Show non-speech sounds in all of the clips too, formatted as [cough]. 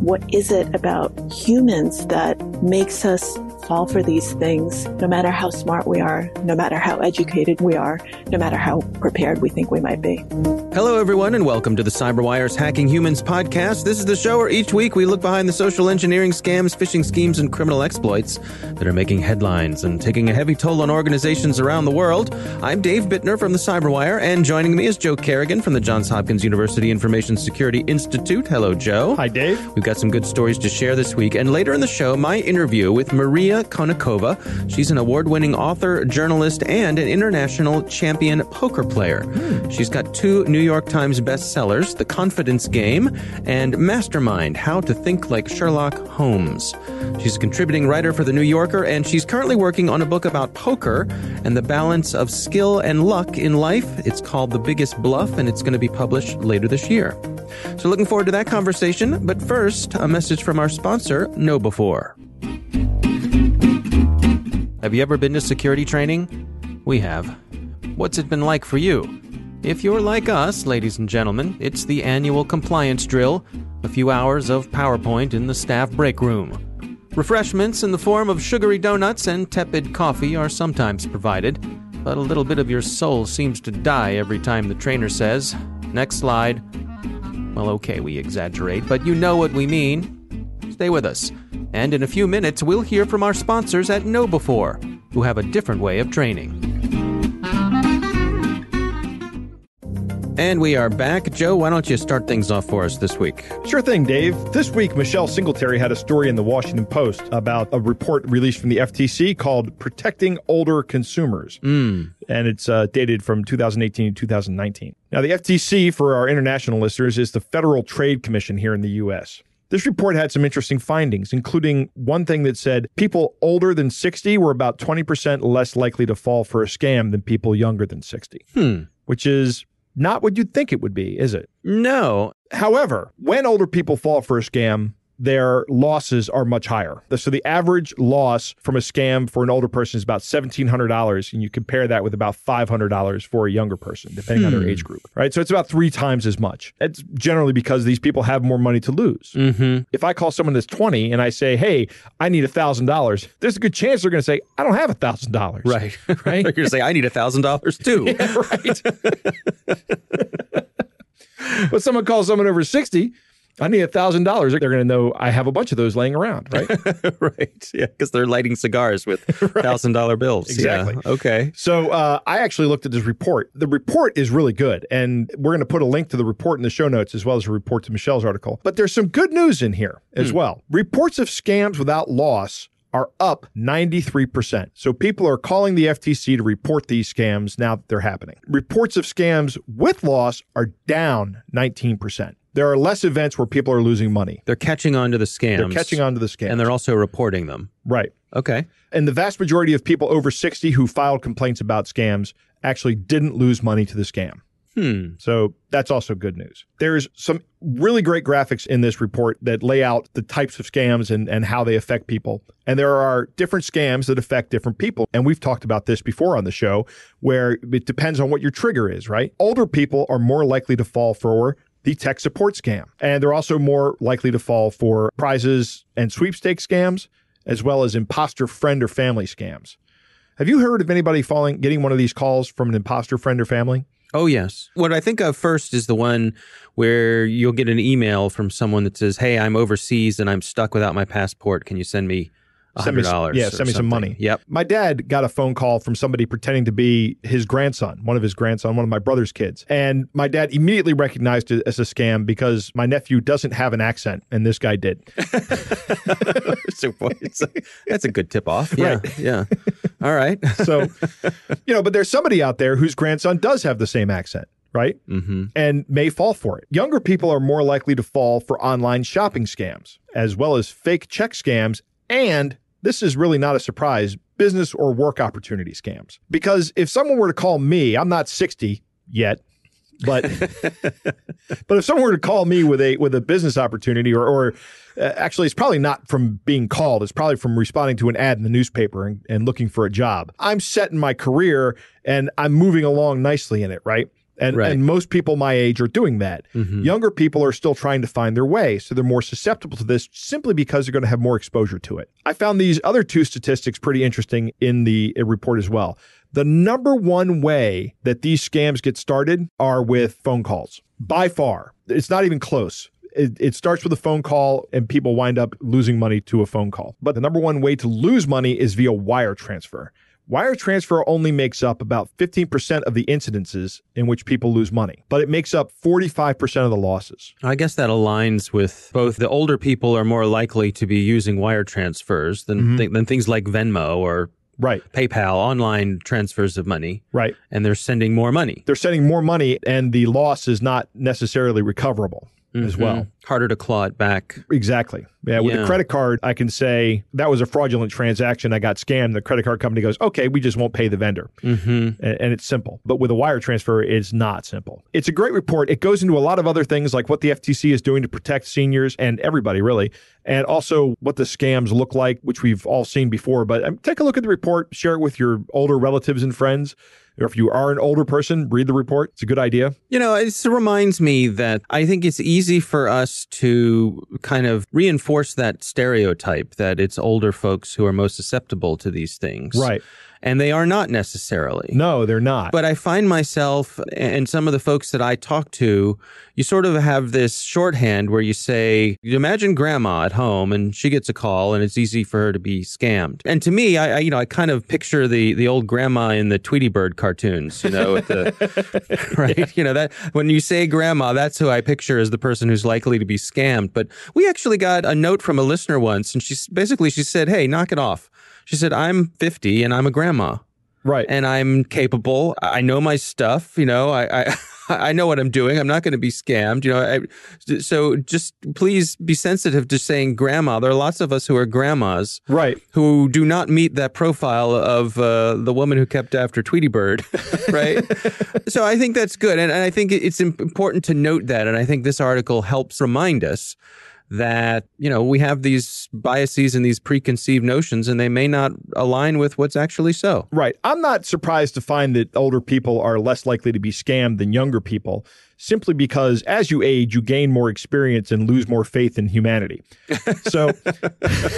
what is it about humans that makes us fall for these things, no matter how smart we are, no matter how educated we are, no matter how prepared we think we might be. Hello, everyone, and welcome to the CyberWire's Hacking Humans podcast. This is the show where each week we look behind the social engineering scams, phishing schemes, and criminal exploits that are making headlines and taking a heavy toll on organizations around the world. I'm Dave Bittner from the CyberWire, and joining me is Joe Carrigan from the Johns Hopkins University Information Security Institute. Hello, Joe. Hi, Dave. We've got some good stories to share this week, and later in the show, my interview with Maria Konnikova. She's an award winning author, journalist, and an international champion poker player. She's got two New York Times bestsellers The Confidence Game and Mastermind How to Think Like Sherlock Holmes. She's a contributing writer for The New Yorker, and she's currently working on a book about poker and the balance of skill and luck in life. It's called The Biggest Bluff, and it's going to be published later this year. So, looking forward to that conversation. But first, a message from our sponsor, KnowBe4. Have you ever been to security training? We have. What's it been like for you? If you're like us, ladies and gentlemen, it's the annual compliance drill, a few hours of PowerPoint in the staff break room. Refreshments in the form of sugary donuts and tepid coffee are sometimes provided, but a little bit of your soul seems to die every time the trainer says, Next slide. Well, okay, we exaggerate, but you know what we mean. Stay with us. And in a few minutes, we'll hear from our sponsors at KnowBe4, who have a different way of training. And we are back. Joe, why don't you start things off for us this week? Sure thing, Dave. This week, Michelle Singletary had a story in the Washington Post about a report released from the FTC called Protecting Older Consumers. Mm. And it's uh, dated from 2018 to 2019. Now, the FTC, for our international listeners, is the Federal Trade Commission here in the U.S. This report had some interesting findings, including one thing that said people older than 60 were about 20% less likely to fall for a scam than people younger than 60, hmm. which is not what you'd think it would be, is it? No. However, when older people fall for a scam, their losses are much higher. So the average loss from a scam for an older person is about $1,700, and you compare that with about $500 for a younger person, depending hmm. on their hmm. age group, right? So it's about three times as much. It's generally because these people have more money to lose. Mm-hmm. If I call someone that's 20 and I say, hey, I need $1,000, there's a good chance they're going to say, I don't have $1,000. Right. [laughs] Right. you're going to say, I need $1,000 too. [laughs] yeah, right. [laughs] but someone calls someone over 60 I need a thousand dollars. They're going to know I have a bunch of those laying around, right? [laughs] right. Yeah, because they're lighting cigars with [laughs] thousand dollar bills. Exactly. Yeah. Okay. So uh, I actually looked at this report. The report is really good, and we're going to put a link to the report in the show notes as well as a report to Michelle's article. But there's some good news in here as hmm. well. Reports of scams without loss are up 93%. So people are calling the FTC to report these scams now that they're happening. Reports of scams with loss are down 19% there are less events where people are losing money. They're catching on to the scams. They're catching on to the scams. And they're also reporting them. Right. Okay. And the vast majority of people over 60 who filed complaints about scams actually didn't lose money to the scam. Hmm. So that's also good news. There's some really great graphics in this report that lay out the types of scams and, and how they affect people. And there are different scams that affect different people. And we've talked about this before on the show, where it depends on what your trigger is, right? Older people are more likely to fall for the tech support scam. And they're also more likely to fall for prizes and sweepstakes scams, as well as imposter friend or family scams. Have you heard of anybody falling getting one of these calls from an imposter friend or family? Oh, yes. What I think of first is the one where you'll get an email from someone that says, Hey, I'm overseas and I'm stuck without my passport. Can you send me hundred dollars. Yeah, send me some money. Yep. My dad got a phone call from somebody pretending to be his grandson, one of his grandson, one of my brother's kids, and my dad immediately recognized it as a scam because my nephew doesn't have an accent, and this guy did. [laughs] so that's a good tip off. Yeah, right. yeah. All right. [laughs] so, you know, but there's somebody out there whose grandson does have the same accent right? Mm-hmm. And may fall for it. Younger people are more likely to fall for online shopping scams, as well as fake check scams and this is really not a surprise business or work opportunity scams. Because if someone were to call me, I'm not 60 yet. But [laughs] but if someone were to call me with a with a business opportunity or or uh, actually it's probably not from being called it's probably from responding to an ad in the newspaper and, and looking for a job i'm set in my career and i'm moving along nicely in it right And, Right. and most people my age are doing that. Mhm. Younger people are still trying to find their way. So they're more susceptible to this simply because they're going to have more exposure to it. I found these other two statistics pretty interesting in the uh, report as well. The number one way that these scams get started are with phone calls by far. It's not even close. It, it starts with a phone call and people wind up losing money to a phone call. But the number one way to lose money is via wire transfer. Wire transfer only makes up about 15% of the incidences in which people lose money, but it makes up 45% of the losses. I guess that aligns with both the older people are more likely to be using wire transfers than, Mhm. th- than things like Venmo or Right, PayPal, online transfers of money, right. and they're sending more money They're sending more money and the loss is not necessarily recoverable as Mhm. well. Harder to claw it back. Exactly. Yeah, with Yeah. a credit card, I can say that was a fraudulent transaction. I got scammed. The credit card company goes, okay, we just won't pay the vendor. hmm and, and it's simple. But with a wire transfer, it's not simple. It's a great report. It goes into a lot of other things like what the FTC is doing to protect seniors and everybody really, and also what the scams look like, which we've all seen before. But um, take a look at the report, share it with your older relatives and friends. Or if you are an older person, read the report. It's a good idea. You know, it reminds me that I think it's easy for us to kind of reinforce that stereotype that it's older folks who are most susceptible to these things. Right. And they are not necessarily. No, they're not. But I find myself and some of the folks that I talk to, you sort of have this shorthand where you say, you imagine grandma at home and she gets a call and it's easy for her to be scammed. And to me, I, I you know, I kind of picture the the old grandma in the Tweety Bird cartoons, you know, with the, [laughs] right? You know, that when you say grandma, that's who I picture as the person who's likely to be scammed. But we actually got a note from a listener once and she basically, she said, Hey, knock it off. She said, I'm 50 and I'm a grandma right. and I'm capable. I know my stuff. You know, I I, [laughs] I know what I'm doing. I'm not going to be scammed. You know, I, so just please be sensitive to saying grandma. There are lots of us who are grandmas right. who do not meet that profile of uh, the woman who kept after Tweety Bird, [laughs] right? so I think that's good, and, and I think it's important to note that, and I think this article helps remind us that you know we have these biases and these preconceived notions, and they may not align with what's actually so. Right. I'm not surprised to find that older people are less likely to be scammed than younger people, simply because as you age, you gain more experience and lose more faith in humanity. [laughs] So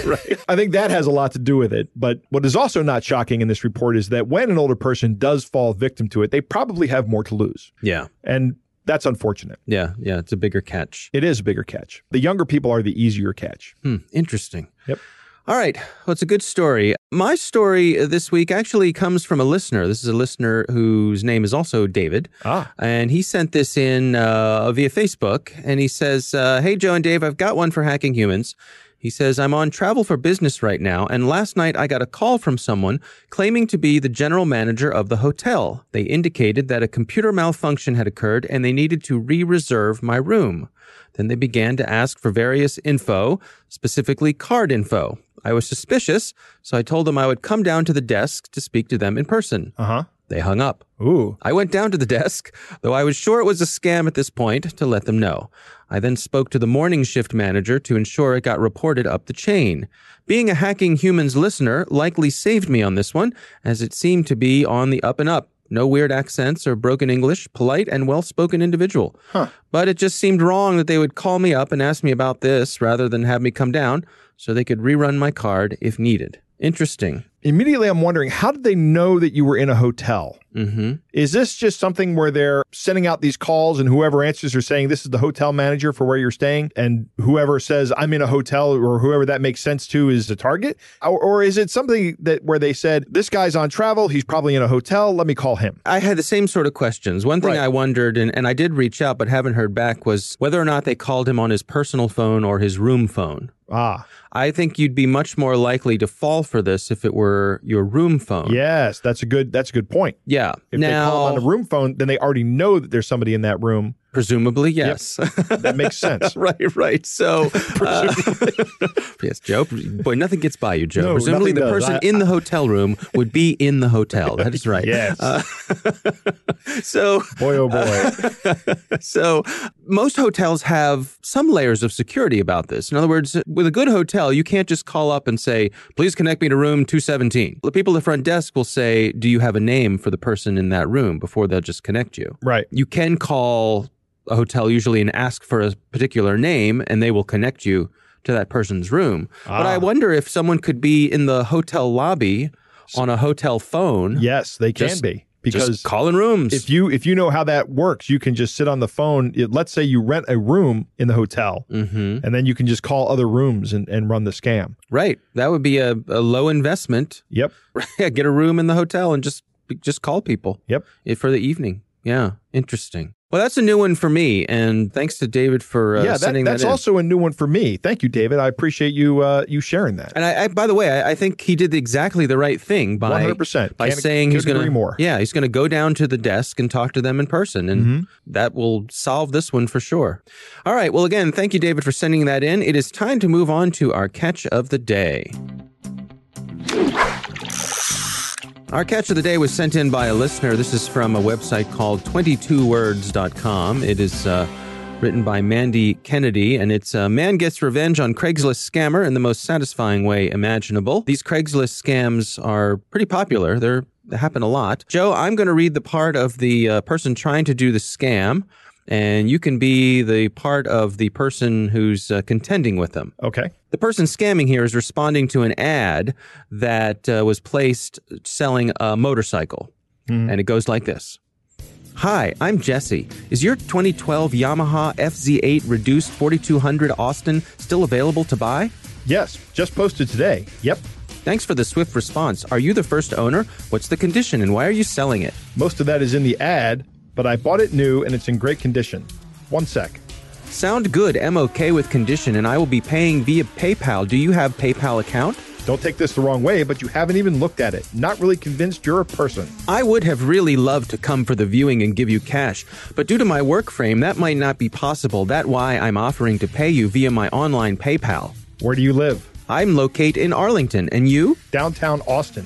right. [laughs] I think that has a lot to do with it. But what is also not shocking in this report is that when an older person does fall victim to it, they probably have more to lose. Yeah, And that's unfortunate. yeah, yeah. It's a bigger catch. It is a bigger catch. The younger people are the easier catch. Hmm, interesting. Yep. All right. Well, it's a good story. My story this week actually comes from a listener. This is a listener whose name is also David. Ah. And he sent this in uh, via Facebook. And he says, uh, Hey, Joe and Dave, I've got one for hacking humans. He says, I'm on travel for business right now. And last night I got a call from someone claiming to be the general manager of the hotel. They indicated that a computer malfunction had occurred and they needed to re reserve my room. Then they began to ask for various info, specifically card info. I was suspicious, so I told them I would come down to the desk to speak to them in person. Uh huh. They hung up. Ooh. I went down to the desk, though I was sure it was a scam at this point, to let them know. I then spoke to the morning shift manager to ensure it got reported up the chain. Being a Hacking Humans listener likely saved me on this one, as it seemed to be on the up and up. No weird accents or broken English, polite and well spoken individual. Huh. But it just seemed wrong that they would call me up and ask me about this rather than have me come down so they could rerun my card if needed. Interesting. Immediately, I'm wondering how did they know that you were in a hotel? Mm-hmm. Is this just something where they're sending out these calls and whoever answers are saying this is the hotel manager for where you're staying and whoever says I'm in a hotel or whoever that makes sense to is the target? Or, or is it something that where they said this guy's on travel, he's probably in a hotel, let me call him. I had the same sort of questions. One thing Right. I wondered, and, and I did reach out but haven't heard back, was whether or not they called him on his personal phone or his room phone. Ah, I think you'd be much more likely to fall for this if it were your room phone. yes, that's a good that's a good point. Yeah. If they call on a room phone, then they already know that there's somebody in that room Presumably, yes. That makes sense. [laughs] right, right. So, [laughs] uh, yes, Joe. Boy, nothing gets by you, Joe. No, Presumably, the does. person I- in the hotel room would be in the hotel. That is right. Yes. Uh, [laughs] so, Boy, oh boy. so most hotels have some layers of security about this. In other words, with a good hotel, you can't just call up and say, "Please connect me to room 217." The people at the front desk will say, "Do you have a name for the person in that room?" before they'll just connect you. Right. You can call a hotel usually and ask for a particular name, and they will connect you to that person's room. But I Ah. wonder if someone could be in the hotel lobby on a hotel phone. Yes, they can Just- be Just because calling rooms. if you if you know how that works, you can just sit on the phone. It- let's say you rent a room in the hotel, hmm and then you can just call other rooms and, and run the scam. Right. That would be a, a low investment. Yep. [laughs] Get a room in the hotel and just just call people. Yep. For the evening. Yeah. Interesting. Well, that's a new one for me, and thanks to David for uh, yeah, that, that's that also a new one for me. Thank you, David. I appreciate you uh, you sharing that. and I, I, by the way, I, I think he did exactly the right thing by hundred percent. by saying he's going to more. Yeah, he's going to go down to the desk and talk to them in person, and Mhm. that will solve this one for sure. All right. Well, again, thank you, David, for sending that in. It is time to move on to our catch of the day. Our catch of the day was sent in by a listener. This is from a website called 22words.com. It is uh, written by Mandy Kennedy, and it's a man gets revenge on Craigslist scammer in the most satisfying way imaginable. These Craigslist scams are pretty popular. They're, they happen a lot. Joe, I'm going to read the part of the uh, person trying to do the scam, and you can be the part of the person who's uh, contending with them. Okay. The person scamming here is responding to an ad that uh, was placed selling a motorcycle. And it goes like this Hi, I'm Jesse. Is your 2012 Yamaha FZ8 Reduced 4200 Austin still available to buy? Yes, just posted today. Yep. Thanks for the swift response. Are you the first owner? What's the condition and why are you selling it? Most of that is in the ad, but I bought it new and it's in great condition. One sec. Sound good. I'm okay with condition and I will be paying via PayPal. Do you have PayPal account? Don't take this the wrong way, but you haven't even looked at it. Not really convinced you're a person. I would have really loved to come for the viewing and give you cash, but due to my work frame, that might not be possible. That's why I'm offering to pay you via my online PayPal. Where do you live? I'm located in Arlington, and you? Downtown Austin.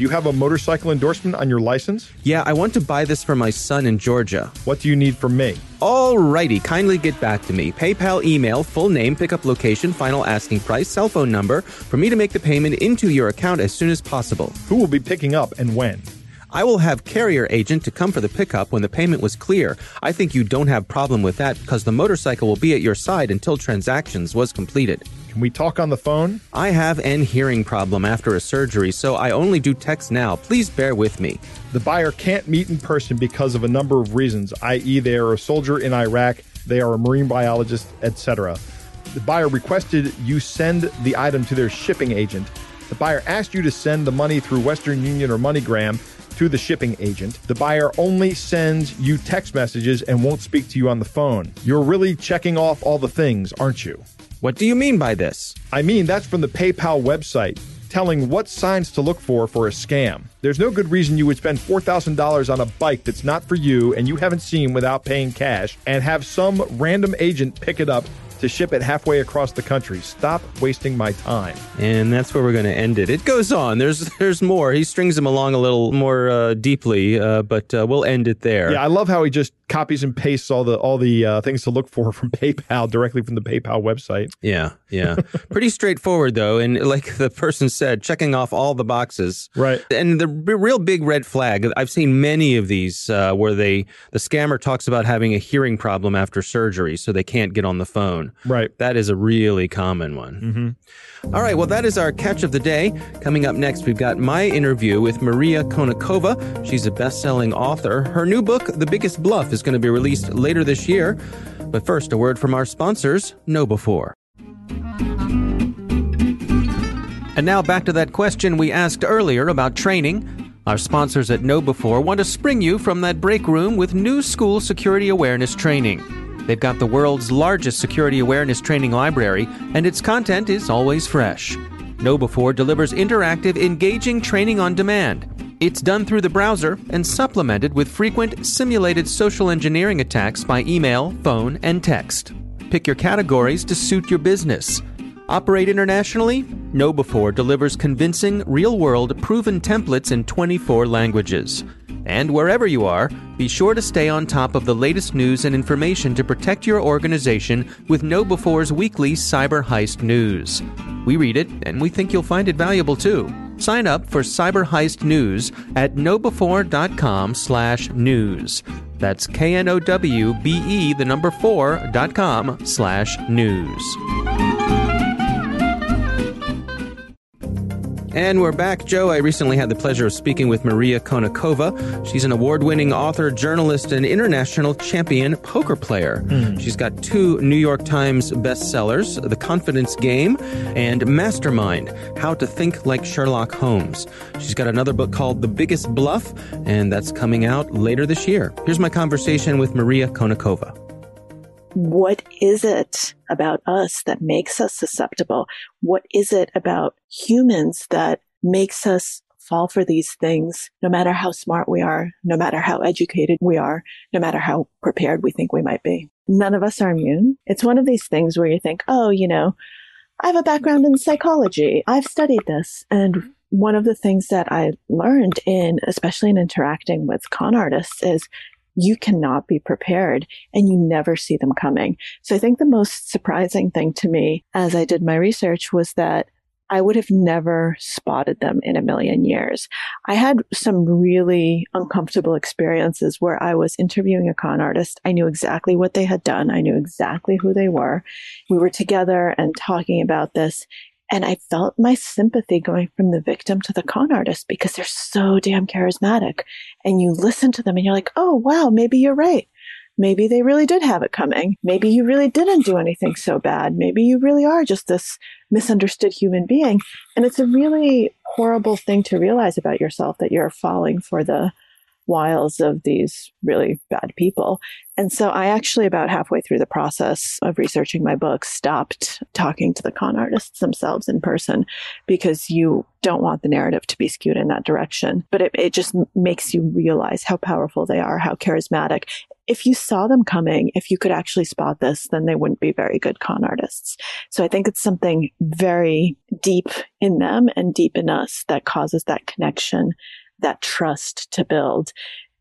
Do you have a motorcycle endorsement on your license? Yeah, I want to buy this for my son in Georgia. What do you need from me? Alrighty, kindly get back to me. PayPal email, full name, pickup location, final asking price, cell phone number for me to make the payment into your account as soon as possible. Who will be picking up and when? I will have carrier agent to come for the pickup when the payment was clear. I think you don't have problem with that because the motorcycle will be at your side until transactions was completed. Can we talk on the phone? I have an hearing problem after a surgery, so I only do text now. Please bear with me. The buyer can't meet in person because of a number of reasons, i.e., they are a soldier in Iraq, they are a marine biologist, etc. The buyer requested you send the item to their shipping agent. The buyer asked you to send the money through Western Union or MoneyGram to the shipping agent. The buyer only sends you text messages and won't speak to you on the phone. You're really checking off all the things, aren't you? What do you mean by this? I mean, that's from the PayPal website telling what signs to look for for a scam. There's no good reason you would spend $4,000 on a bike that's not for you and you haven't seen without paying cash and have some random agent pick it up to ship it halfway across the country. Stop wasting my time. And that's where we're going to end it. It goes on. There's [laughs] there's more. He strings them along a little more uh, deeply, uh, but uh, we'll end it there. Yeah, I love how he just copies and pastes all the all the uh, things to look for [laughs] from PayPal directly from the PayPal website. Yeah, yeah. [laughs] Pretty straightforward though, and like the person said, checking off all the boxes. Right. And the b- real big red flag. I've seen many of these uh, where they the scammer talks about having a hearing problem after surgery, so they can't get on the phone. Right. That is a really common one. All right, well, that is our catch of the day. Coming up next, we've got my interview with Maria Konnikova. She's a best selling author. Her new book, The Biggest Bluff, is going to be released later this year. But first, a word from our sponsors, KnowBe4. And now back to that question we asked earlier about training. Our sponsors at KnowBe4 want to spring you from that break room with new school security awareness training. They've got the world's largest security awareness training library, and its content is always fresh. KnowBe4 delivers interactive, engaging training on demand. It's done through the browser and supplemented with frequent simulated social engineering attacks by email, phone, and text. Pick your categories to suit your business. Operate internationally? KnowBe4 delivers convincing, real world, proven templates in 24 languages. And wherever you are, be sure to stay on top of the latest news and information to protect your organization with KnowBe4's weekly Cyber Heist news. We read it, and we think you'll find it valuable too. Sign up for Cyber Heist News at knowbe4.com slash news. That's K-N-O-W-B-E, the number four, dot com slash news. And we're back. Joe, I recently had the pleasure of speaking with Maria Konnikova. She's an award winning author, journalist, and international champion poker player. Mm. She's got two New York Times bestsellers The Confidence Game and Mastermind How to Think Like Sherlock Holmes. She's got another book called The Biggest Bluff, and that's coming out later this year. Here's my conversation with Maria Konnikova what is it about us that makes us susceptible? What is it about humans that makes us fall for these things, no matter how smart we are, no matter how educated we are, no matter how prepared we think we might be? None of us are immune. It's one of these things where you think, oh, you know, I have a background in psychology. I've studied this. And one of the things that I learned in, especially in interacting with con artists is you cannot be prepared and you never see them coming. So I think the most surprising thing to me as I did my research was that I would have never spotted them in a million years. I had some really uncomfortable experiences where I was interviewing a con artist. I knew exactly what they had done. I knew exactly who they were. We were together and talking about this. And I felt my sympathy going from the victim to the con artist because they're so damn charismatic. And you listen to them and you're like, oh, wow, maybe you're right. Maybe they really did have it coming. Maybe you really didn't do anything so bad. Maybe you really are just this misunderstood human being. And it's a really horrible thing to realize about yourself that you're falling for the wiles of these really bad people. And so I actually, about halfway through the process of researching my book, stopped talking to the con artists themselves in person because you don't want the narrative to be skewed in that direction. But it, it just makes you realize how powerful they are, how charismatic. If you saw them coming, if you could actually spot this, then they wouldn't be very good con artists. So I think it's something very deep in them and deep in us that causes that connection that trust to build.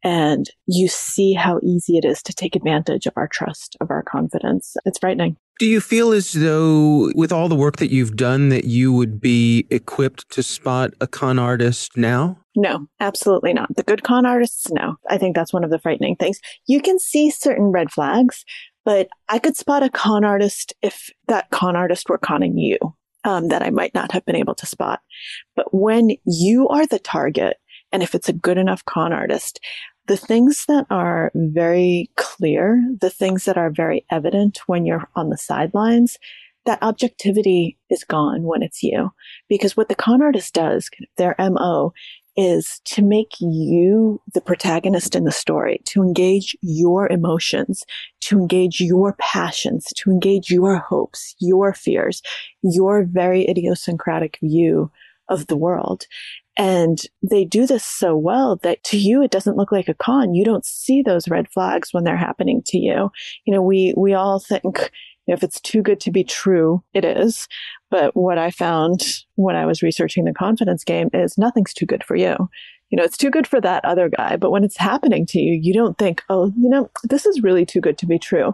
And you see how easy it is to take advantage of our trust, of our confidence. It's frightening. Do you feel as though, with all the work that you've done, that you would be equipped to spot a con artist now? No, absolutely not. The good con artists, no. I think that's one of the frightening things. You can see certain red flags, but I could spot a con artist if that con artist were conning you, um, that I might not have been able to spot. But when you are the target, and if it's a good enough con artist, the things that are very clear, the things that are very evident when you're on the sidelines, that objectivity is gone when it's you. Because what the con artist does, their MO, is to make you the protagonist in the story, to engage your emotions, to engage your passions, to engage your hopes, your fears, your very idiosyncratic view of the world. And they do this so well that to you, it doesn't look like a con. You don't see those red flags when they're happening to you. You know, we, we all think if it's too good to be true, it is. But what I found when I was researching the confidence game is nothing's too good for you. You know, it's too good for that other guy. But when it's happening to you, you don't think, oh, you know, this is really too good to be true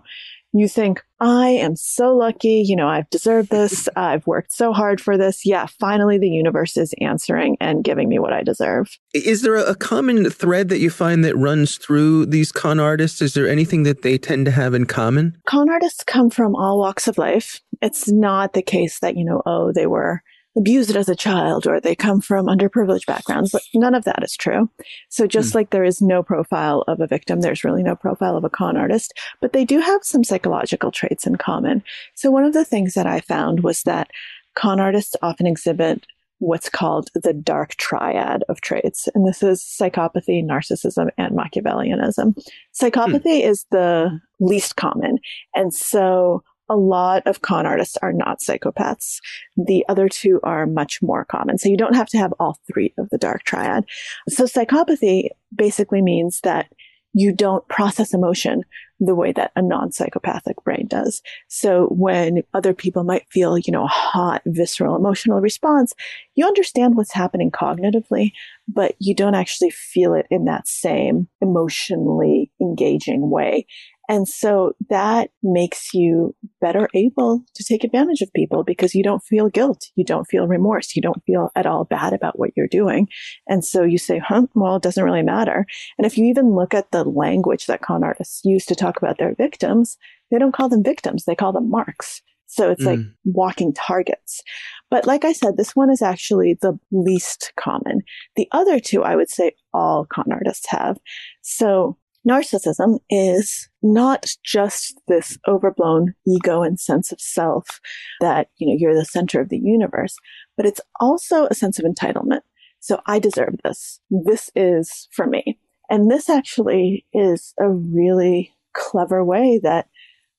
you think, I am so lucky. You know, I've deserved this. [laughs] I've worked so hard for this. Yeah, finally the universe is answering and giving me what I deserve. Is there a common thread that you find that runs through these con artists? Is there anything that they tend to have in common? Con artists come from all walks of life. It's not the case that, you know, oh, they were abused as a child or they come from underprivileged backgrounds, but none of that is true. So just mm. like there is no profile of a victim, there's really no profile of a con artist, but they do have some psychological traits in common. So one of the things that I found was that con artists often exhibit what's called the dark triad of traits. And this is psychopathy, narcissism, and Machiavellianism. Psychopathy mm. is the least common. And so a lot of con artists are not psychopaths. The other two are much more common. So you don't have to have all three of the dark triad. So psychopathy basically means that you don't process emotion the way that a non-psychopathic brain does. So when other people might feel, you know, a hot, visceral emotional response, you understand what's happening cognitively, but you don't actually feel it in that same emotionally engaging way. And so that makes you better able to take advantage of people because you don't feel guilt. You don't feel remorse. You don't feel at all bad about what you're doing. And so you say, huh, well, it doesn't really matter. And if you even look at the language that con artists use to talk about their victims, they don't call them victims. They call them marks. So it's mm. like walking targets. But like I said, this one is actually the least common. The other two, I would say all con artists have. So narcissism is not just this overblown ego and sense of self that, you know, you're the center of the universe, but it's also a sense of entitlement. So I deserve this. This is for me. And this actually is a really clever way that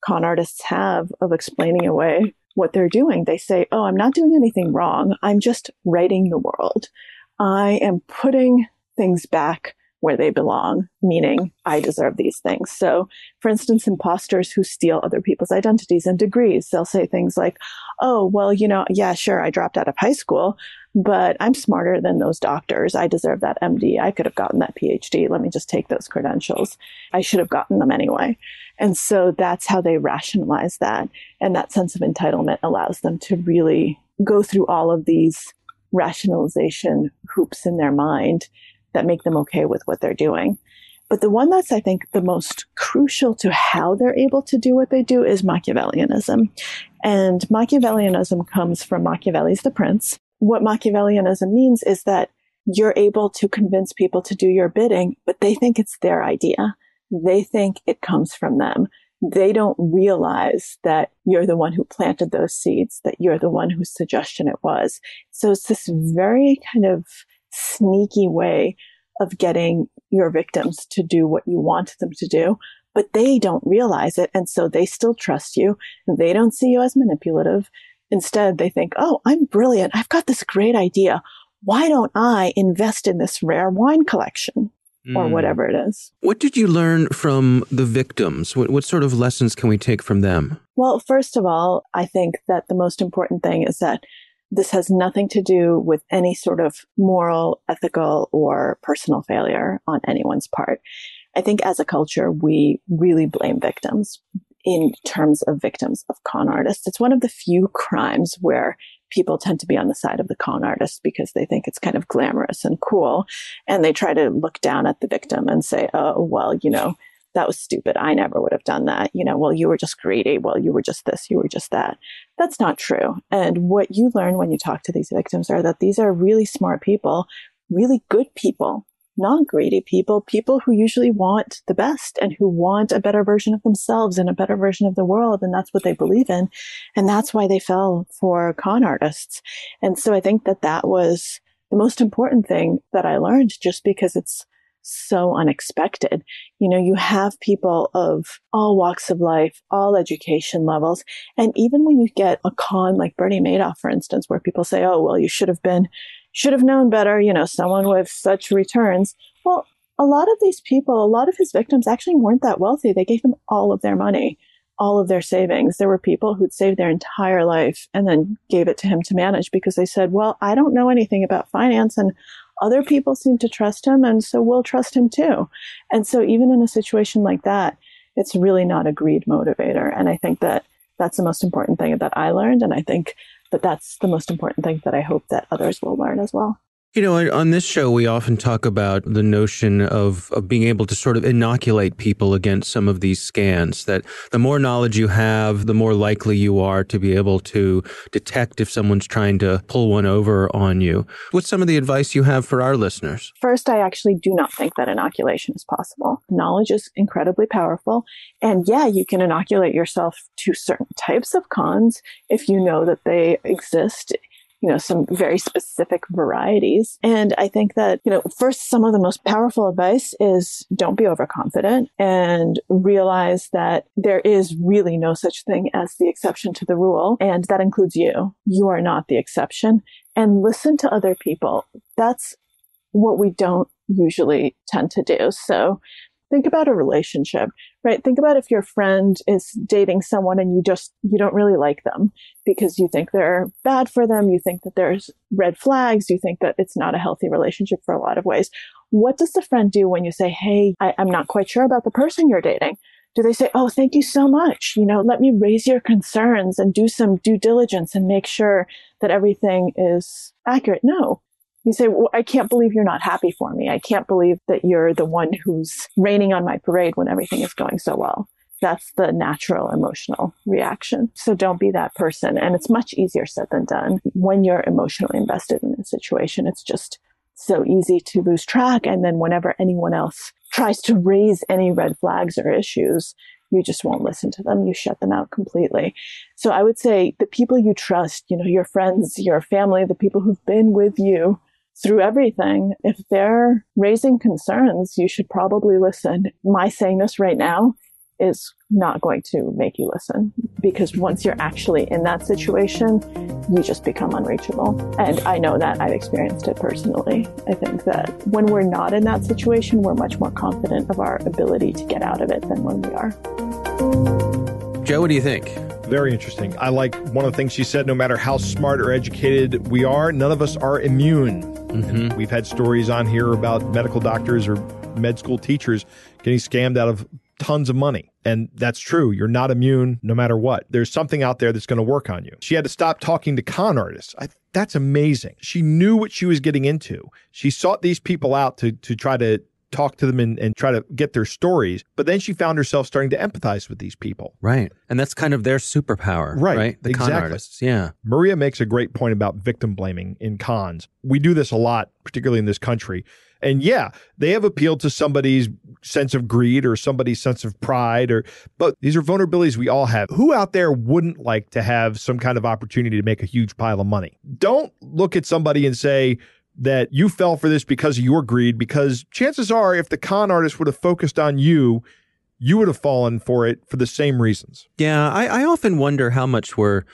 con artists have of explaining away what they're doing. They say, Oh, I'm not doing anything wrong. I'm just righting the world. I am putting things back where they belong, meaning I deserve these things. So, for instance, imposters who steal other people's identities and degrees, they'll say things like, Oh, well, you know, yeah, sure, I dropped out of high school, but I'm smarter than those doctors. I deserve that MD. I could have gotten that PhD. Let me just take those credentials. I should have gotten them anyway. And so that's how they rationalize that. And that sense of entitlement allows them to really go through all of these rationalization hoops in their mind that make them okay with what they're doing. But the one that's, I think, the most crucial to how they're able to do what they do is Machiavellianism. And Machiavellianism comes from Machiavelli's The Prince. What Machiavellianism means is that you're able to convince people to do your bidding, but they think it's their idea. They think it comes from them. They don't realize that you're the one who planted those seeds, that you're the one whose suggestion it was. So it's this very kind of sneaky way of getting your victims to do what you want them to do, but they don't realize it. And so they still trust you. They don't see you as manipulative. Instead, they think, Oh, I'm brilliant. I've got this great idea. Why don't I invest in this rare wine collection? Or hmm. whatever it is. What did you learn from the victims? What, what sort of lessons can we take from them? Well, first of all, I think that the most important thing is that this has nothing to do with any sort of moral, ethical, or personal failure on anyone's part. I think as a culture, we really blame victims in terms of victims of con artists. It's one of the few crimes where people tend to be on the side of the con artist because they think it's kind of glamorous and cool. And they try to look down at the victim and say, oh, well, you know, that was stupid. I never would have done that. You know, well, you were just greedy. Well, you were just this, you were just that. That's not true. And what you learn when you talk to these victims are that these are really smart people, really good people, not greedy people, people who usually want the best and who want a better version of themselves and a better version of the world. And that's what they believe in. And that's why they fell for con artists. And so I think that that was the most important thing that I learned just because it's so unexpected. You know, you have people of all walks of life, all education levels. And even when you get a con like Bernie Madoff, for instance, where people say, oh, well, you should have been, should have known better, you know, someone with such returns. Well, a lot of these people, a lot of his victims actually weren't that wealthy. They gave him all of their money, all of their savings. There were people who'd saved their entire life and then gave it to him to manage because they said, well, I don't know anything about finance and other people seem to trust him, and so we'll trust him too. And so, even in a situation like that, it's really not a greed motivator. And I think that that's the most important thing that I learned. And I think that that's the most important thing that I hope that others will learn as well. You know, on this show, we often talk about the notion of, of being able to sort of inoculate people against some of these scans. That the more knowledge you have, the more likely you are to be able to detect if someone's trying to pull one over on you. What's some of the advice you have for our listeners? First, I actually do not think that inoculation is possible. Knowledge is incredibly powerful. And yeah, you can inoculate yourself to certain types of cons if you know that they exist you know, some very specific varieties. And I think that, you know, first, some of the most powerful advice is don't be overconfident and realize that there is really no such thing as the exception to the rule. And that includes you. You are not the exception and listen to other people. That's what we don't usually tend to do. So think about a relationship, right? Think about if your friend is dating someone and you just, you don't really like them because you think they're bad for them. You think that there's red flags. You think that it's not a healthy relationship for a lot of ways. What does the friend do when you say, Hey, I, am not quite sure about the person you're dating? Do they say, Oh, thank you so much. You know, let me raise your concerns and do some due diligence and make sure that everything is accurate? No you say, well, I can't believe you're not happy for me. I can't believe that you're the one who's raining on my parade when everything is going so well. That's the natural emotional reaction. So don't be that person. And it's much easier said than done when you're emotionally invested in a situation. It's just so easy to lose track. And then whenever anyone else tries to raise any red flags or issues, you just won't listen to them. You shut them out completely. So I would say the people you trust, you know, your friends, your family, the people who've been with you through everything. If they're raising concerns, you should probably listen. My saying this right now is not going to make you listen because once you're actually in that situation, you just become unreachable. And I know that I've experienced it personally. I think that when we're not in that situation, we're much more confident of our ability to get out of it than when we are. Joe, what do you think? Very interesting. I like one of the things she said no matter how smart or educated we are, none of us are immune. Mm-hmm. We've had stories on here about medical doctors or med school teachers getting scammed out of tons of money. And that's true. You're not immune no matter what. There's something out there that's going to work on you. She had to stop talking to con artists. I, that's amazing. She knew what she was getting into. She sought these people out to, to try to talk to them and, and try to get their stories. But then she found herself starting to empathize with these people. Right. And that's kind of their superpower. Right. Right. The exactly. con artists. Yeah. Maria makes a great point about victim blaming in cons. We do this a lot, particularly in this country. And yeah, they have appealed to somebody's sense of greed or somebody's sense of pride or but these are vulnerabilities we all have. Who out there wouldn't like to have some kind of opportunity to make a huge pile of money? Don't look at somebody and say, that you fell for this because of your greed, because chances are, if the con artist would have focused on you, you would have fallen for it for the same reasons. Yeah, I, I often wonder how much we're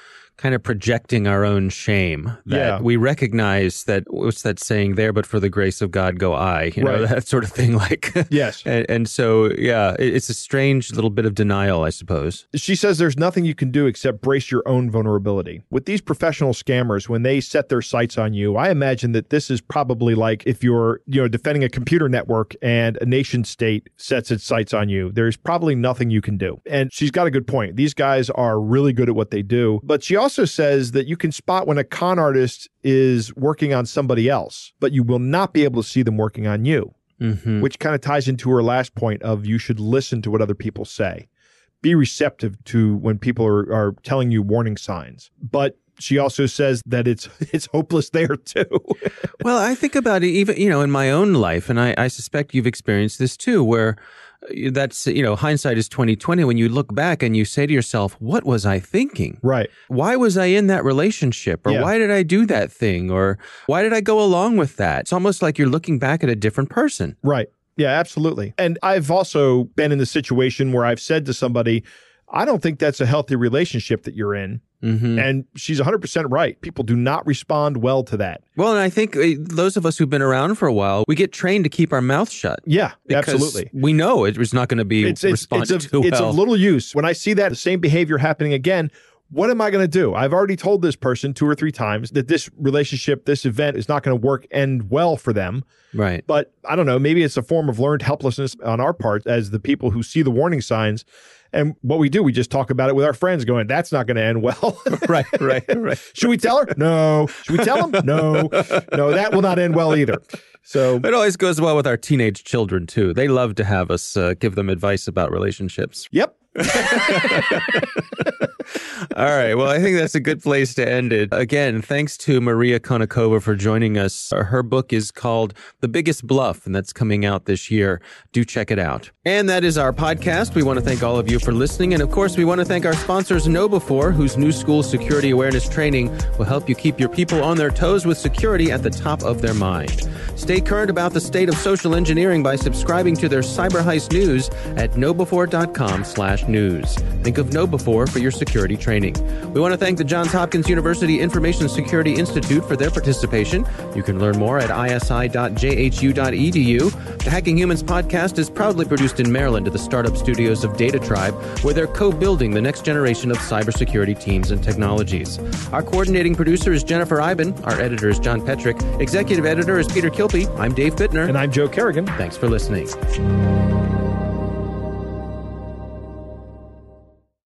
kind of projecting our own shame that yeah. we recognize that what's that saying? There but for the grace of god go i you know right. that sort of thing [laughs] like. Yes. [laughs] And, and, so yeah it's a strange little bit of denial i suppose. She says there's nothing you can do except brace your own vulnerability. With these professional scammers when they set their sights on you i imagine that this is probably like if you're you know defending a computer network and a nation state sets its sights on you there's probably nothing you can do. And she's got a good point. These guys are really good at what they do but she also says that you can spot when a con artist is working on somebody else, but you will not be able to see them working on you, mm-hmm. which kind of ties into her last point of you should listen to what other people say. Be receptive to when people are, are telling you warning signs. But she also says that it's [laughs] it's hopeless there too. [laughs] well, I think about it even you know in my own life, and I, I suspect you've experienced this too, where that's you know hindsight is 2020 when you look back and you say to yourself what was i thinking? Right. Why was i in that relationship? Or yeah. why did i do that thing? Or why did i go along with that? It's almost like you're looking back at a different person. Right. Yeah absolutely. And i've also been in the situation where i've said to somebody i don't think that's a healthy relationship that you're in Mm-hmm. And she's 100% right. People do not respond well to that. Well, and I think uh, those of us who've been around for a while, we get trained to keep our mouth shut. Yeah, absolutely. We know it's not going to be it's, it's, responded it's, a, to it's well. of little use. When I see that the same behavior happening again, what am I going to do? I've already told this person two or three times that this relationship, this event is not going to work end well for them. Right. But I don't know, maybe it's a form of learned helplessness on our part as the people who see the warning signs and what we do, we just talk about it with our friends, going, "That's not going to end well." [laughs] right, right, [laughs] right. Should we tell her? No. Should we tell them? No, no. That will not end well either. So it always goes well with our teenage children too. They love to have us uh, give them advice about relationships. Yep. All right. Well, I think that's a good place to end it. Again, thanks to Maria Konnikova for joining us. Her book is called The Biggest Bluff, and that's coming out this year. Do check it out. And that is our podcast. We want to thank all of you for listening. And of course, we want to thank our sponsors, KnowBe4, whose new school security awareness training will help you keep your people on their toes with security at the top of their mind. Stay current about the state of social engineering by subscribing to their Cyber Heist news at knowbe4.com slash news. Think of KnowBe4 for your security training. We want to thank the Johns Hopkins University Information Security Institute for their participation. You can learn more at isi.jhu.edu. The Hacking Humans podcast is proudly produced in Maryland at the startup studios of DataTribe, where they're co-building the next generation of cybersecurity teams and technologies. Our coordinating producer is Jennifer Eiben. Our editor is John Petrick. Executive editor is Peter Kilpe. I'm Dave Bittner. And I'm Joe Carrigan. Thanks for listening.